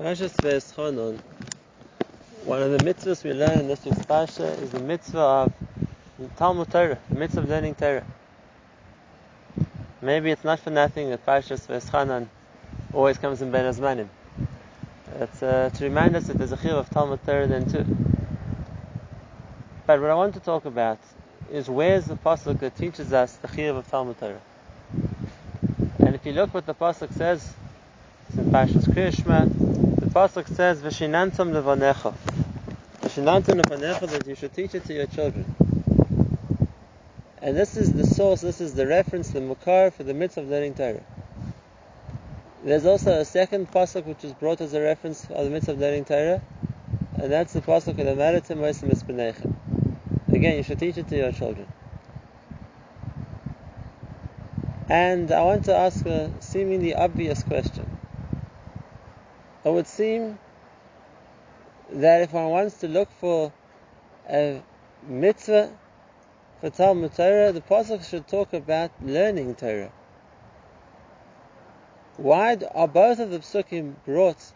Ve'eschanon. One of the mitzvahs we learn in this week's parsha is the mitzvah of Talmud Torah, the mitzvah of learning Torah. Maybe it's not for nothing that Parshas Ve'eschanon always comes in Ben Azmanim. It's uh, to remind us that there's a chiyuv of Talmud Torah then too. But what I want to talk about is where's the pasuk that teaches us the chiyuv of Talmud Torah. And if you look what the pasuk says, Parshas the pasuk says, "V'shinantam levanecha." V'shinantam levanecha that you should teach it to your children. And this is the source, this is the reference, the mukar for the mitzvah of learning Torah. There's also a second pasuk which is brought as a reference of the mitzvah of learning Torah, and that's the pasuk of the Maritim Moisim Again, you should teach it to your children. And I want to ask a seemingly obvious question it would seem that if one wants to look for a mitzvah for Talmud Torah, the pasuk should talk about learning Torah. Why are both of the psukim brought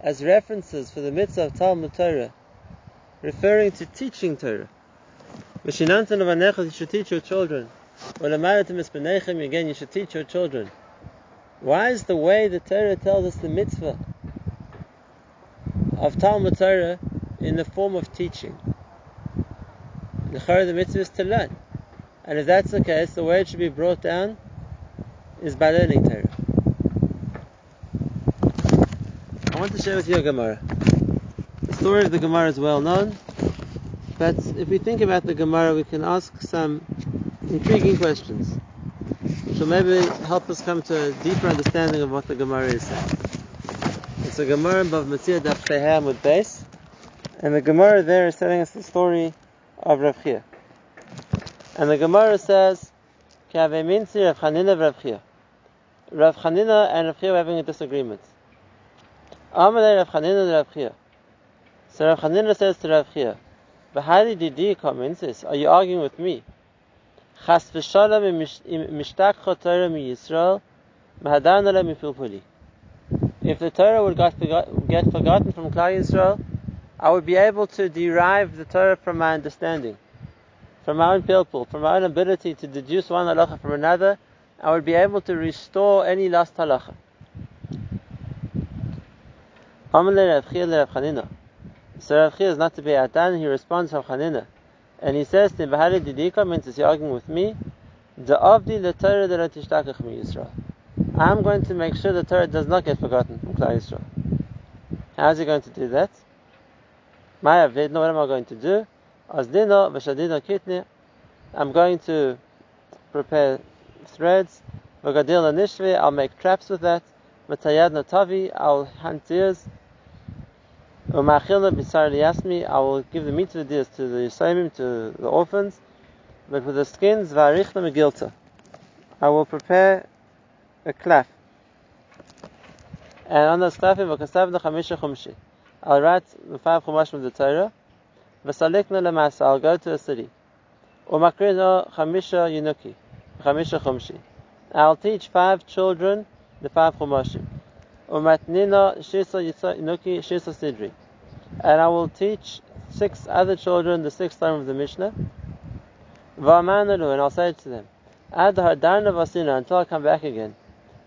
as references for the mitzvah of Talmud Torah, referring to teaching Torah? You should teach your children. Again, you should teach your children. Why is the way the Torah tells us the mitzvah of Talmud Torah in the form of teaching. The mitzvah is to learn. And if that's the case, the way it should be brought down is by learning Torah. I want to share with you a Gemara. The story of the Gemara is well known, but if we think about the Gemara, we can ask some intriguing questions, which will maybe help us come to a deeper understanding of what the Gemara is saying. It's a Gemara in Bav Daf Peham with base, and the Gemara there is telling us the story of Rav Chia. And the Gemara says, Kave Minzi Rav Chanina Rav Chia. Rav Chanina and Rav Chia were having a disagreement. Amalei Rav Chanina Rav Chia. So Rav Chanina says to Rav Chia, Bahari Didi Are you arguing with me? Chas v'shalom mishtaq chotara mi Yisrael, mahadan ala mifilpuli if the Torah would get, forgotten from Klal Yisrael, I would be able to derive the Torah from my understanding, from my own people, from my own ability to deduce one halacha from another. I would be able to restore any lost halacha. So Rav Chia is not to be atan. He responds to Chanina, and he says to "Bahari didika means is he arguing with me? The avdi the Torah that Yisrael." I'm going to make sure the Torah does not get forgotten from Yisrael. How is he going to do that? Maya Vedno, what am I going to do? Azdino v'shadino kitni. I'm going to prepare threads. V'gadil nishve, I'll make traps with that. Matayad natavi, I'll hunt deers. Umachilna b'sar liyasmi, I will give the meat to the deers, to the Yisraelim, to the orphans. But for the skins, v'arichna megilta. I will prepare a clef. And on those klefim, v'kasav chamisha chumshi. I'll write the five chumashim of the Torah. V'salikna lemasa, I'll go to a city. Umakrino chamisha yinuki. Chamisha chumshi. I'll teach five children the five chumashim. Umatnina shisa yinuki shisa sidri. And I will teach six other children the sixth time of the Mishnah. V'amanalu, and I'll say to them, Ad hadarna vasina, until I come back again.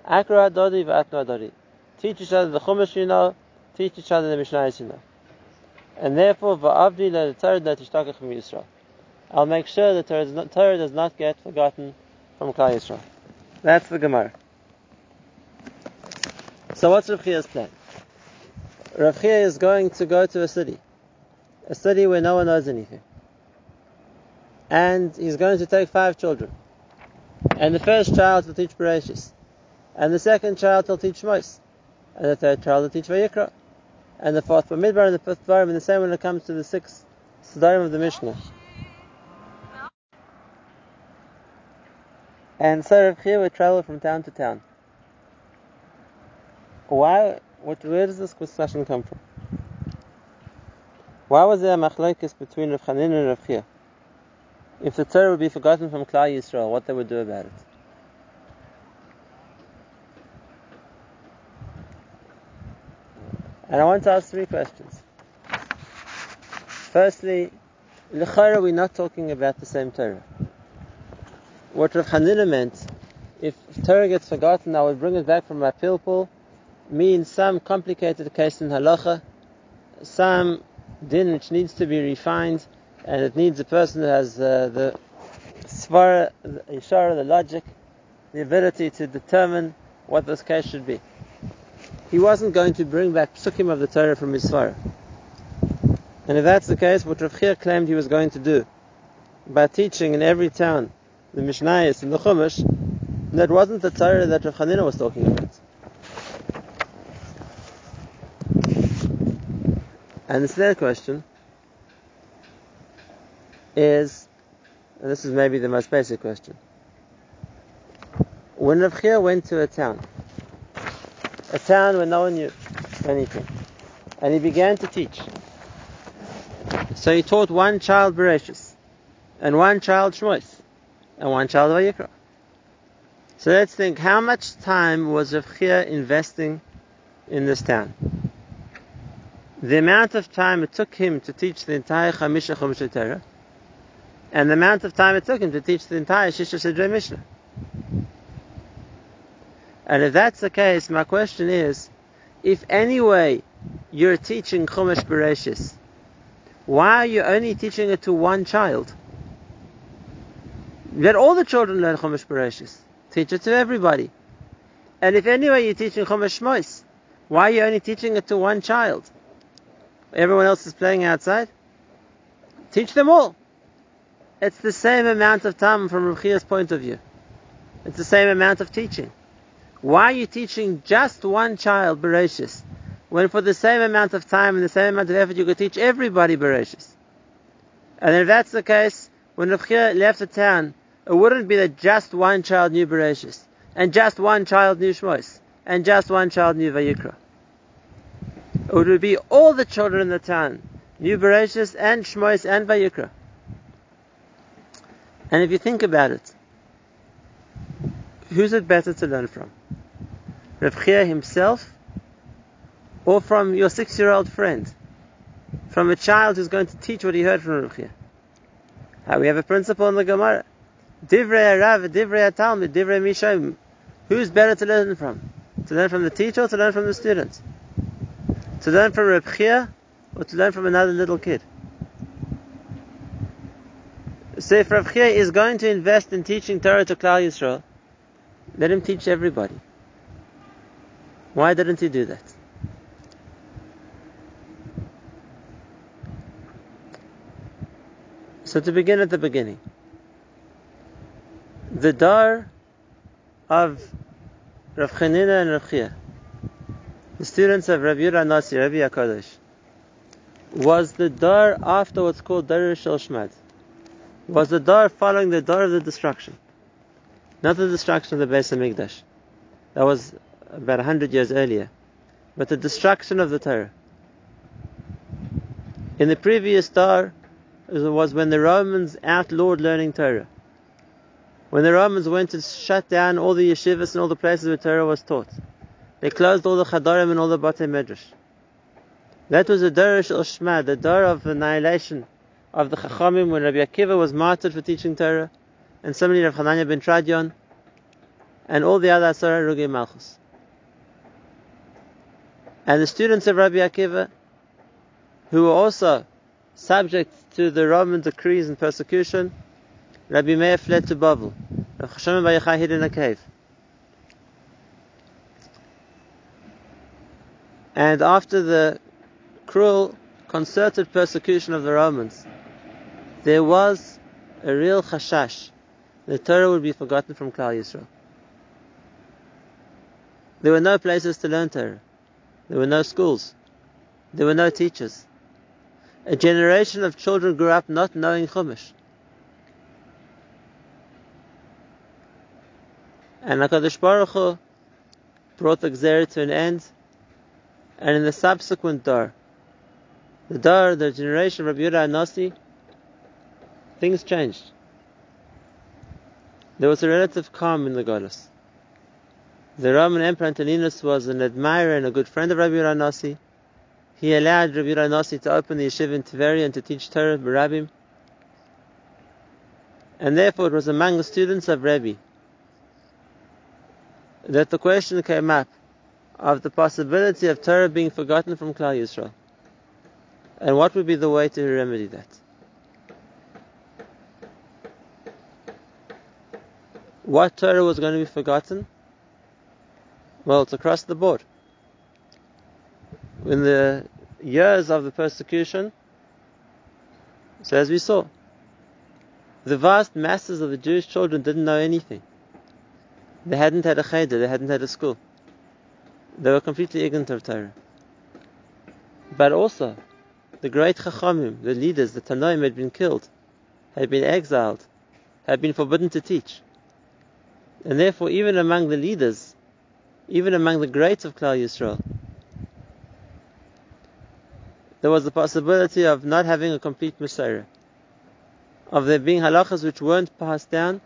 Akra Adodi v'Akra Adodi. Teach each other the Chumash you know, teach each other the Mishnayos you know. And therefore, va'avdi le Torah la tishtakach from Yisrael. I'll make sure that Torah does, not, Torah does not get forgotten from Klal Yisrael. That's the Gemara. So what's Rav Chia's plan? Rav Chia is going to go to a city, a city where no one knows anything, and he's going to take five children, and the first child will teach Bereshis, and the second child will teach Shmos. And the third child will teach Vayikra. And the fourth Bamidbar and the fifth Varim, and the same when it comes to the sixth Siddharim of the Mishnah. And so Rav Chia would travel from town to town. Why, what, where does this discussion come from? Why was there a machlokes between Rav Chanin and Rav Chia? If the Torah would be forgotten from Klal Yisrael, what they would do about it? And I want to ask three questions. Firstly, L'chara, we're not talking about the same Torah. What Rav Hanina meant, if Torah gets forgotten, I will bring it back from my pilpul, means some complicated case in halacha, some din which needs to be refined, and it needs a person who has uh, the svara, the ishara, the logic, the ability to determine what this case should be. He wasn't going to bring back psukim of the Torah from his svara. And if that's the case, what Rav Chia claimed he was going to do by teaching in every town the Mishnayos and the Chumash, that wasn't the Torah that Rav Hanina was talking about. And the third question is, and this is maybe the most basic question. When Rav Chia went to a town, a town where no one knew anything, and he began to teach, so he taught one child Bereshis, and one child Shmois, and one child Vayikra. So let's think, how much time was Rav investing in this town? The amount of time it took him to teach the entire Chamisha Chumash Torah, and the amount of time it took him to teach the entire Shisha Sidrei Mishnah. And if that's the case, my question is, if anyway you're teaching Chumash Bereshis, why are you only teaching it to one child? Let all the children learn Chumash Bereshis. Teach it to everybody. And if anyway you're teaching Chumash Shmois, why are you only teaching it to one child? Everyone else is playing outside? Teach them all. It's the same amount of time from Ruchia's point of view. It's the same amount of teaching. Why are you teaching just one child Bereshis when for the same amount of time and the same amount of effort you could teach everybody Bereshis? And if that's the case, when Rav Chia left the town, it wouldn't be that just one child knew Bereshis, and just one child knew Shmos, and just one child knew Vayikra. It would be all the children in the town knew Bereshis and Shmos and Vayikra. And if you think about it, who's it better to learn from? Chia himself, or from your six-year-old friend, from a child who's going to teach what he heard from Chia? Uh, we have a principle in the Gemara. Divrei Rav, Divrei Talmud, Divrei Mishayim. Who's better to learn from? To learn from the teacher or to learn from the student? To learn from Chia or to learn from another little kid? So if Rav is going to invest in teaching Torah to Klal Yisrael, let him teach everybody. Why didn't he do that? So to begin at the beginning, the dar of Rav Chanina and Rav Chia, the students of Rav Yura Nasi, Rabbi Hakadosh, was the dar after what's called Dar Shel Shmad. Was the dar following the dar of the destruction, not the destruction of the Beis Hamikdash. That was about a hundred years earlier, but the destruction of the Torah. In the previous dar was when the Romans outlawed learning Torah. When the Romans went to shut down all the yeshivas and all the places where Torah was taught. They closed all the chadarim and all the batei medrash. That was the Darish al Shma, the dar of annihilation of the Chachamim when Rabbi Akiva was martyred for teaching Torah, and similarly Rav Hananya ben Tradion, and all the other Asara Rugi Malchus. And the students of Rabbi Akiva, who were also subject to the Roman decrees and persecution, Rabbi Meir fled to Babel. Rav Chashem Bar Yochai hid in a cave. And after the cruel, concerted persecution of the Romans, there was a real chashash. The Torah would be forgotten from Klal Yisrael. There were no places to learn Torah. There were no schools. There were no teachers. A generation of children grew up not knowing Chumash. And HaKadosh Baruch Hu brought the Gzera to an end, and in the subsequent Dar, the Dar, the generation of Rabbi Yehuda Nasi, things changed. There was a relative calm in the Goddess. The Roman Emperor Antoninus was an admirer and a good friend of Rabbi Yehuda Nasi, he allowed Rabbi Nasi to open the yeshiva in Tveria and to teach Torah Barabim. And therefore it was among the students of Rabbi that the question came up of the possibility of Torah being forgotten from Klal Yisrael. And what would be the way to remedy that? What Torah was going to be forgotten? Well, it's across the board. In the years of the persecution, so as we saw, the vast masses of the Jewish children didn't know anything. They hadn't had a cheder, they hadn't had a school. They were completely ignorant of Torah. But also, the great Chachamim, the leaders, the Tanoim had been killed, had been exiled, had been forbidden to teach. And therefore, even among the leaders, even among the greats of Klal Yisrael, there was the possibility of not having a complete Messiah, of there being halachas which weren't passed down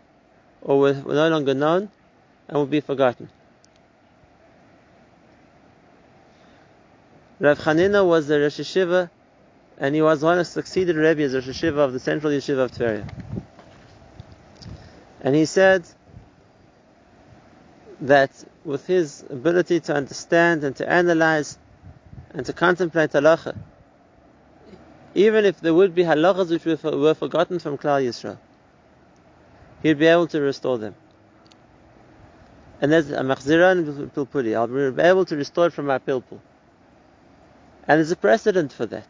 or were, no longer known and would be forgotten. Rav Chanina was the Rosh Yeshiva, and he was one who succeeded Rebbe as Rosh Yeshiva of the Central Yeshiva of Tveria. And he said that with his ability to understand and to analyze and to contemplate halacha, even if there would be halachas which were, were forgotten from Klal Yisrael, he'd be able to restore them. And there's a machziran pilpuli. I'll be able to restore it from my pilpul. And there's a precedent for that.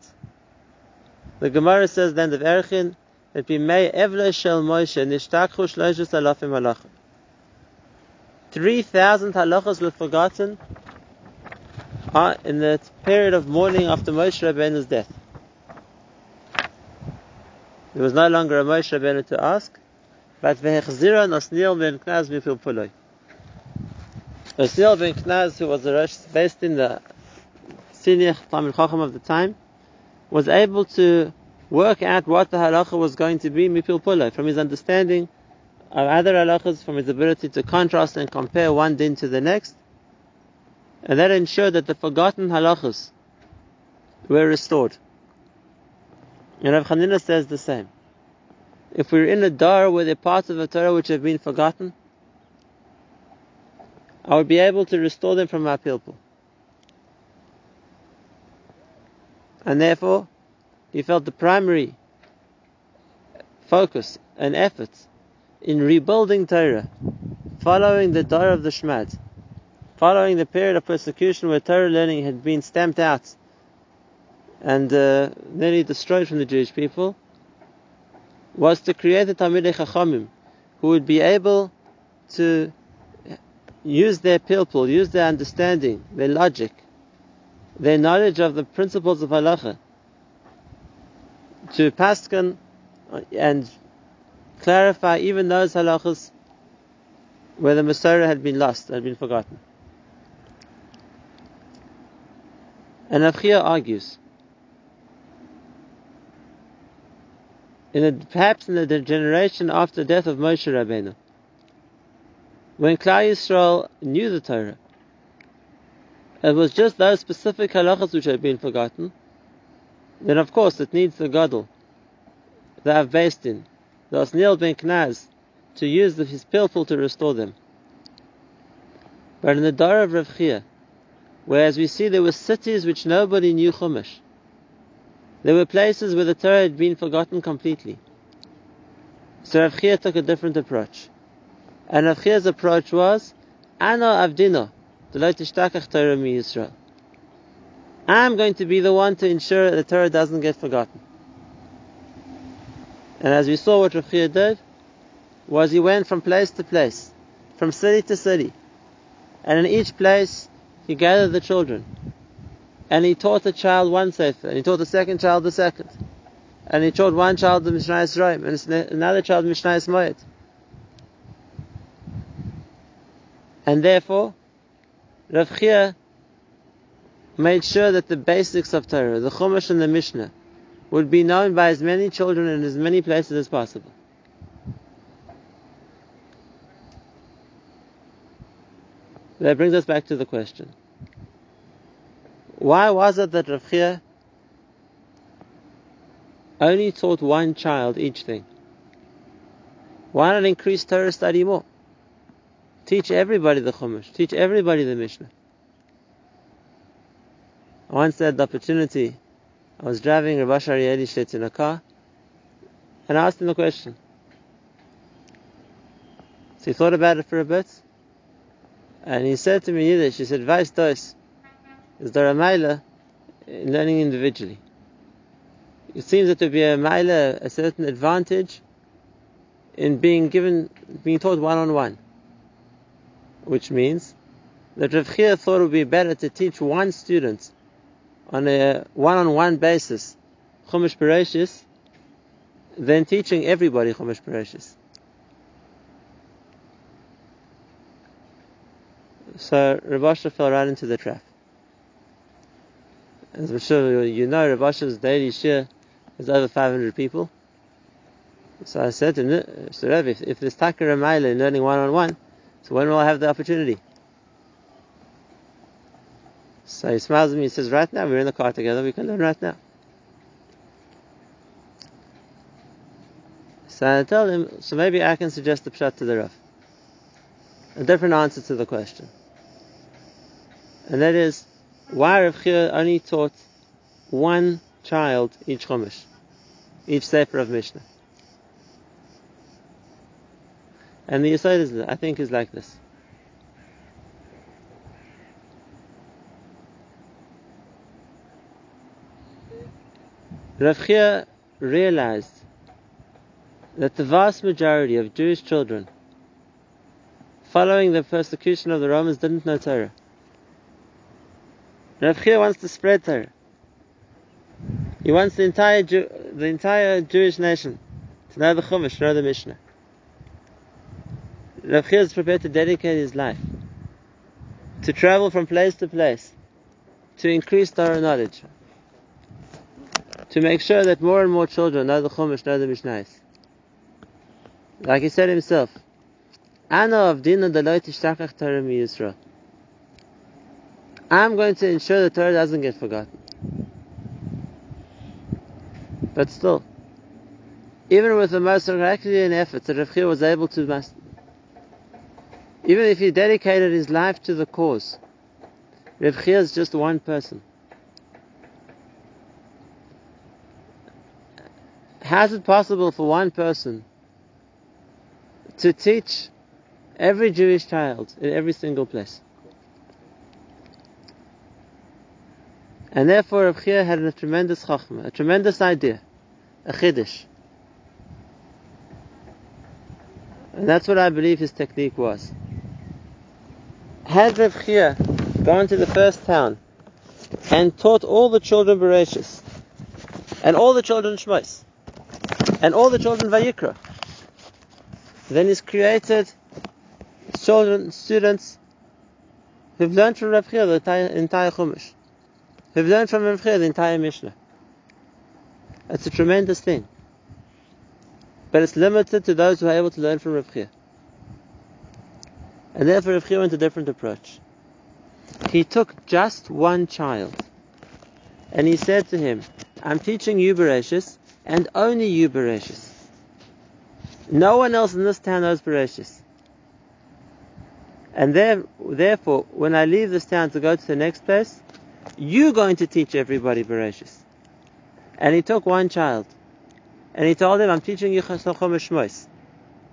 The Gemara says then of Erchin that we may evle shel Moshe nishtakhu shloshus alafim halachim. Three thousand halachas were forgotten uh, in the period of mourning after Moshe Rabbeinu's death. There was no longer a Moshe Rabbeinu to ask, but vehechzira nosnil ben knaz mifil puloi. Osniel ben knaz, who was a Rosh Beis Din the senior Talmud Chacham of the time, was able to work out what the halacha was going to be pula from his understanding of other halachas, from his ability to contrast and compare one din to the next, and that ensured that the forgotten halachas were restored. And Rav Chanina says the same. If we're in a dar where there are parts of the Torah which have been forgotten, I would be able to restore them from my people. And therefore, he felt the primary focus and effort in rebuilding Torah, following the Torah of the Shmad, following the period of persecution where Torah learning had been stamped out and uh, nearly destroyed from the Jewish people, was to create the Talmidei Chachamim, who would be able to use their pilpul, use their understanding, their logic, their knowledge of the principles of halacha to paskin and clarify even those halachas where the Masorah had been lost, had been forgotten. And Avchia argues, in perhaps in the generation after the death of Moshe Rabbeinu, when Klal Yisrael knew the Torah, it was just those specific halachas which had been forgotten, then of course it needs the gadol, the Av in, the Osniel ben Knaz, to use his pilpul to restore them. But in the Dara of Rav Chia, whereas we see there were cities which nobody knew Chumash, there were places where the Torah had been forgotten completely. So Rav Chia took a different approach. And Rav Chia's approach was, Ana Avdino, I'm going to be the one to ensure that the Torah doesn't get forgotten. And as we saw what Rav did, was he went from place to place, from city to city, and in each place he gathered the children, and he taught the child one sefer, and he taught the second child the second, and he taught one child the Mishnah Yisrael, and another child Mishnah Moed. And therefore, Rav Chia made sure that the basics of Torah, the Chumash and the Mishnah, would be known by as many children in as many places as possible. That brings us back to the question. Why was it that Rav only taught one child each thing? Why not increase Torah study more? Teach everybody the Chumash. Teach everybody the Mishnah. I once had the opportunity. I was driving Rav Edelstedt in a car, and I asked him the question. So he thought about it for a bit, and he said to me Yiddish, he said, Weiss dos, is there a mile in learning individually? It seems that there be a mile, a certain advantage in being given, being taught one on one. Which means that Rav Chia thought it would be better to teach one student on a one on one basis Chumash Bereshis than teaching everybody Chumash Bereshis. So Rav Asher fell right into the trap. As I'm sure you know, Rav Asher's daily share is over 500 people. So I said to so Rav, if, if there's Takara in learning one on one, so when will I have the opportunity? So he smiles at me and says, right now, we're in the car together, we can learn right now. So I tell him, so maybe I can suggest a pshat to the Rav. A different answer to the question. And that is, why Rav Chia only taught one child each Chumash, each Sefer of Mishnah. And the Yisod is, I think, is like this. Rav realized that the vast majority of Jewish children following the persecution of the Romans didn't know Torah. Rav wants to spread Torah. He wants the entire Jew, the entire Jewish nation to know the Chumash, know the Mishnah. Rav is prepared to dedicate his life to travel from place to place to increase Torah knowledge, to make sure that more and more children know the Chumash, know the Mishnah. Like he said himself, Ana of Dina Torah Yisrael. I'm going to ensure the Torah doesn't get forgotten. But still, even with the most Herculean efforts that Rav was able to master, even if he dedicated his life to the cause, Rav is just one person. How is it possible for one person to teach every Jewish child in every single place? And therefore Rav had a tremendous chachma, a tremendous idea, a chiddush. And that's what I believe his technique was. Had Rav gone to the first town and taught all the children Bereshis, and all the children Shmos, and all the children Vayikra, then he's created children, students who've learned from Rav Chia the entire, entire Chumash. We've learned from Rav the entire Mishnah. It's a tremendous thing. But it's limited to those who are able to learn from Rav And therefore Rav went a different approach. He took just one child and he said to him, I'm teaching you Bereshis and only you Bereshis. No one else in this town knows Bereshis. And there, therefore, when I leave this town to go to the next place, you're going to teach everybody Bereshis. And he took one child. And he told him, I'm teaching you Chumash Shmos.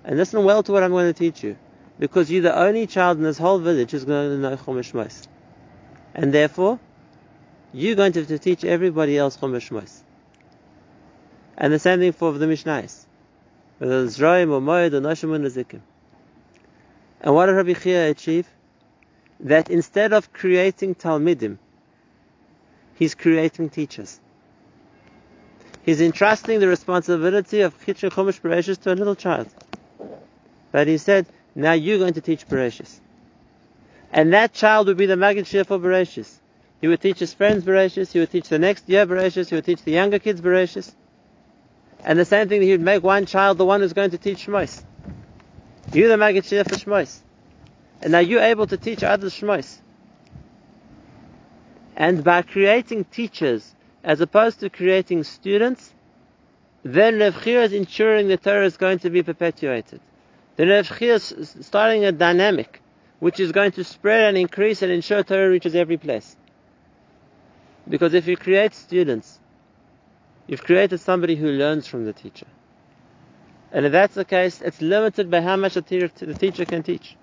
And listen well to what I'm going to teach you. Because you're the only child in this whole village who's going to know Chumash Shmos. And therefore, you're going to, have to teach everybody else Chumash Shmos. And the same thing for the Mishnais. Whether it's Roim or Moed or Noshim or Nazikim. And what did Rabbi Chia achieve? That instead of creating Talmidim, He's creating teachers. He's entrusting the responsibility of teaching Chumash Bereshis to a little child. But he said, now you're going to teach Bereshis. And that child would be the Maggid Shiur for Bereshis. He would teach his friends Bereshis, he would teach the next year Bereshis, he would teach the younger kids Bereshis. And the same thing, that would make one child the one who's going to teach Shmos. You're the Maggid Shiur for Shmos. And now you're able to teach others Shmos. And by creating teachers as opposed to creating students, then Rav Chia is ensuring the Torah is going to be perpetuated. Then Rav Chia is starting a dynamic which is going to spread and increase and ensure Torah reaches every place. Because if you create students, you've created somebody who learns from the teacher. And if that's the case, it's limited by how much the teacher the teacher can teach.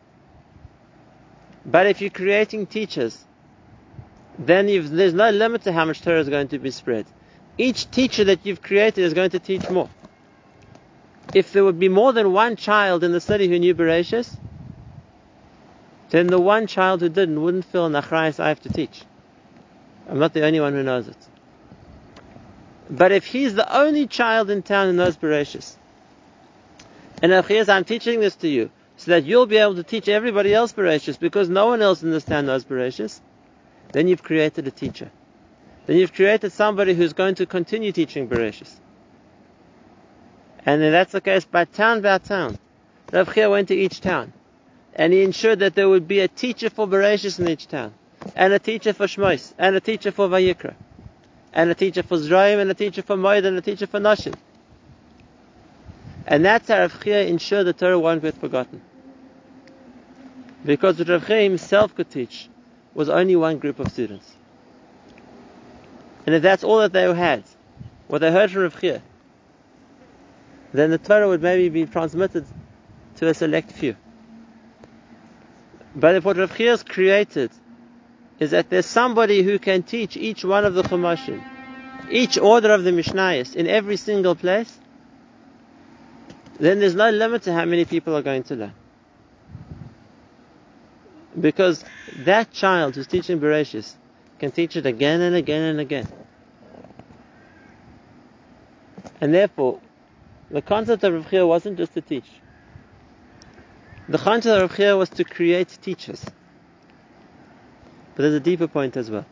But if you're creating teachers, then there's no limit to how much Torah is going to be spread. Each teacher that you've created is going to teach more. If there would be more than one child in the city who knew Bereshis, then the one child who didn't wouldn't feel an achrayas I have to teach. I'm not the only one who knows it. But if he's the only child in town who knows Bereshis, and Achiyas, I'm teaching this to you, so that you'll be able to teach everybody else Bereshis, because no one else in this town knows Bereshis, then you've created a teacher. Then you've created somebody who's going to continue teaching Bereshis. And then that's the case by town by town. Rav Chia went to each town, and he ensured that there would be a teacher for Bereshis in each town, and a teacher for Shmois, and a teacher for Vayikra, and a teacher for Zraim, and a teacher for Moed, and a teacher for Nashim. And that's how Rav Chia ensured the Torah won't get forgotten. Because what Rav Chia himself could teach was only one group of students. And if that's all that they had, what they heard from Rav Chia, then the Torah would maybe be transmitted to a select few. But if what Rav Chia has created is that there's somebody who can teach each one of the Chumashim, each order of the Mishnayos in every single place, then there's no limit to how many people are going to learn. Because that child who's teaching Bereshis can teach it again and again and again. And therefore, the concept of Rav Chia wasn't just to teach. The concept of Rav Chia was to create teachers. But there's a deeper point as well.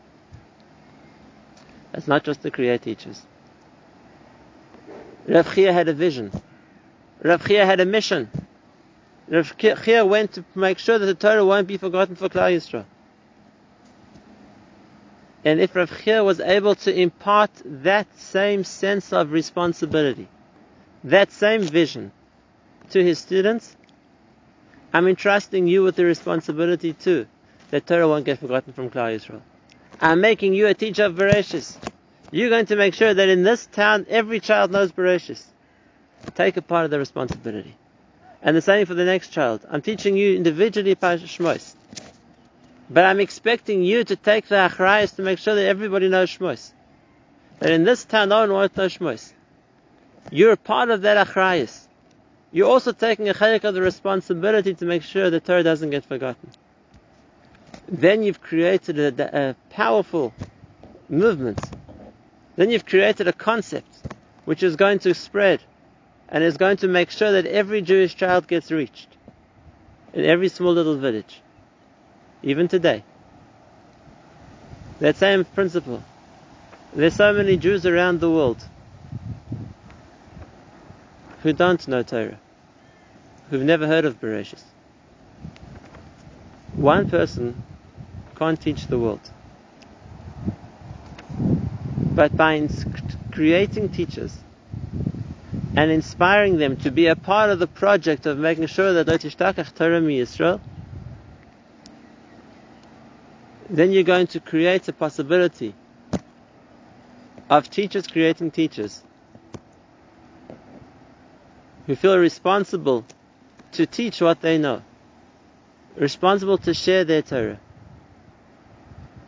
It's not just to create teachers. Rav Chia had a vision. Rav Chia had a mission. Rav Chia went to make sure that the Torah won't be forgotten for Klal Yisrael. And if Rav Chia was able to impart that same sense of responsibility, that same vision to his students, I'm entrusting you with the responsibility too, that Torah won't get forgotten from Klal Yisrael. I'm making you a teacher of Bereshis. You're going to make sure that in this town every child knows Bereshis. Take a part of the responsibility. And the same for the next child. I'm teaching you individually Shmos. But I'm expecting you to take the achrayas to make sure that everybody knows Shmos. That in this town no one won't know Shmos. You're part of that achrayas. You're also taking a chayik of the responsibility to make sure the Torah doesn't get forgotten. Then you've created a, a powerful movement. Then you've created a concept which is going to spread and is going to make sure that every Jewish child gets reached in every small little village, even today. That same principle. There's so many Jews around the world who don't know Torah, who've never heard of Bereshis. One person can't teach the world. But by creating teachers and inspiring them to be a part of the project of making sure that Lotishtachach Torah Yisrael, then you're going to create a possibility of teachers creating teachers who feel responsible to teach what they know, responsible to share their Torah.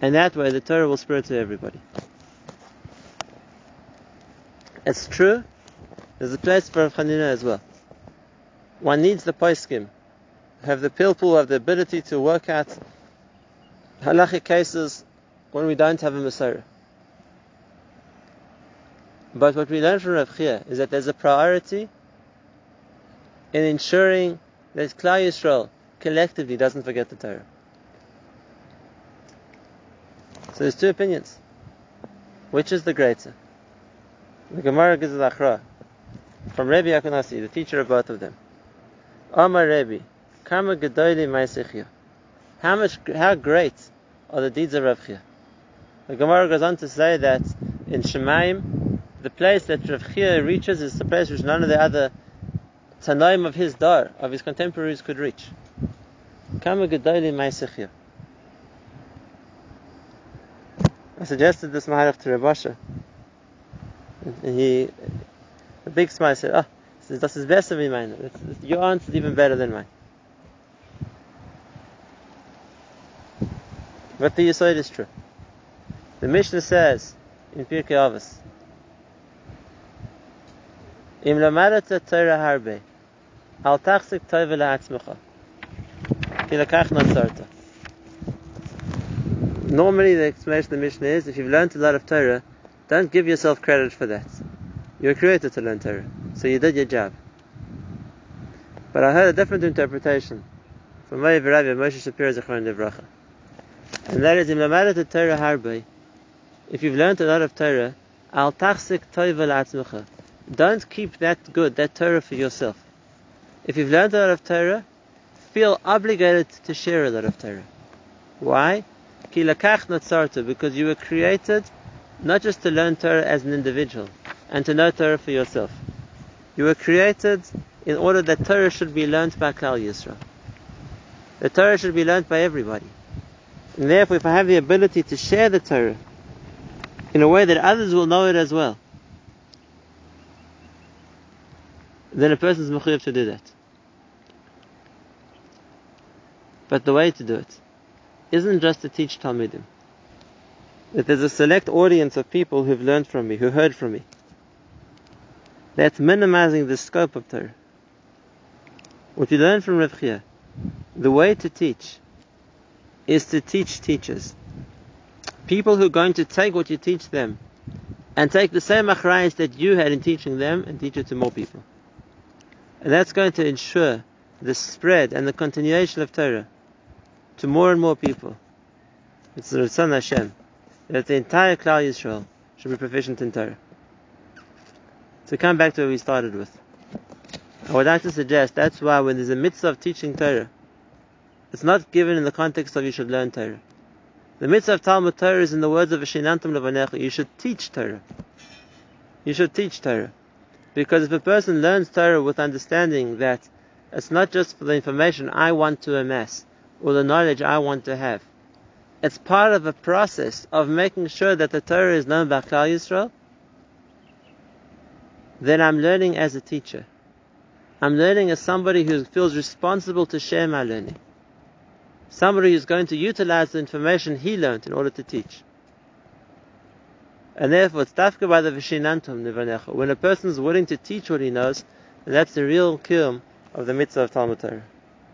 And that way the Torah will spread to everybody. It's true there's a place for Chanina as well. One needs the poskim, have the pilpul, have the ability to work out halachic cases when we don't have a Masorah. But what we learn from Rav Chia is that there's a priority in ensuring that Klal Yisrael collectively doesn't forget the Torah. So there's two opinions. Which is the greater? The Gemara gives the Achra from Rabbi Akunasi, the teacher of both of them. Amar Rabbi, Kama Gedoyli Maisechia. How much, how great are the deeds of Rav Chia? The Gemara goes on to say that in Shemaim, the place that Rav Chia reaches is the place which none of the other Tanaim of his dar, of his contemporaries, could reach. Kama Gedali Maisechia. I suggested this Maharach to Rabasha. And he, a big smile, said, "Ah, Oh, das ist besser wie meine. Your answer is even better than mine. But the Yisod is true. The Mishnah says in Pirkei Avos, Im lamadata Torah harbe, al tachzik tova la'atzmecha, ki lakach natzarta. Normally the explanation of the Mishnah is, if you've learned a lot of Torah, don't give yourself credit for that. You were created to learn Torah, so you did your job. But I heard a different interpretation from Rabbi Moshe Shapiro Zechron Devracha. And that is, Im lamadata Torah if you've learned a lot of Torah, al tachsik toiva Don't keep that good, that Torah for yourself. If you've learned a lot of Torah, feel obligated to share a lot of Torah. Why? Because you were created not just to learn Torah as an individual and to know Torah for yourself. You were created in order that Torah should be learned by Klal Yisrael. The Torah should be learned by everybody. And therefore, if I have the ability to share the Torah, in a way that others will know it as well, then a person is mechuyev to do that. But the way to do it isn't just to teach Talmudim. That there's a select audience of people who've learned from me, who heard from me. That's minimizing the scope of Torah. What you learn from Rav Chia, the way to teach is to teach teachers people who are going to take what you teach them and take the same achrayas that you had in teaching them and teach it to more people. And that's going to ensure the spread and the continuation of Torah to more and more people. It's the Ratzon Hashem that the entire Klal Yisrael should be proficient in Torah. To come back to where we started with, I would like to suggest that's why when there's a mitzvah of teaching Torah, it's not given in the context of you should learn Torah. The mitzvah of Talmud Torah is in the words of Shinantam Levanecha, you should teach Torah. You should teach Torah. Because if a person learns Torah with understanding that it's not just for the information I want to amass, or the knowledge I want to have, it's part of a process of making sure that the Torah is known by Klal Yisrael, then I'm learning as a teacher. I'm learning as somebody who feels responsible to share my learning somebody who's going to utilize the information he learned in order to teach. And therefore, it's by the Vishinantum Nivanecha. When a person is willing to teach what he knows, that's the real kilm of the mitzvah of Talmud Torah.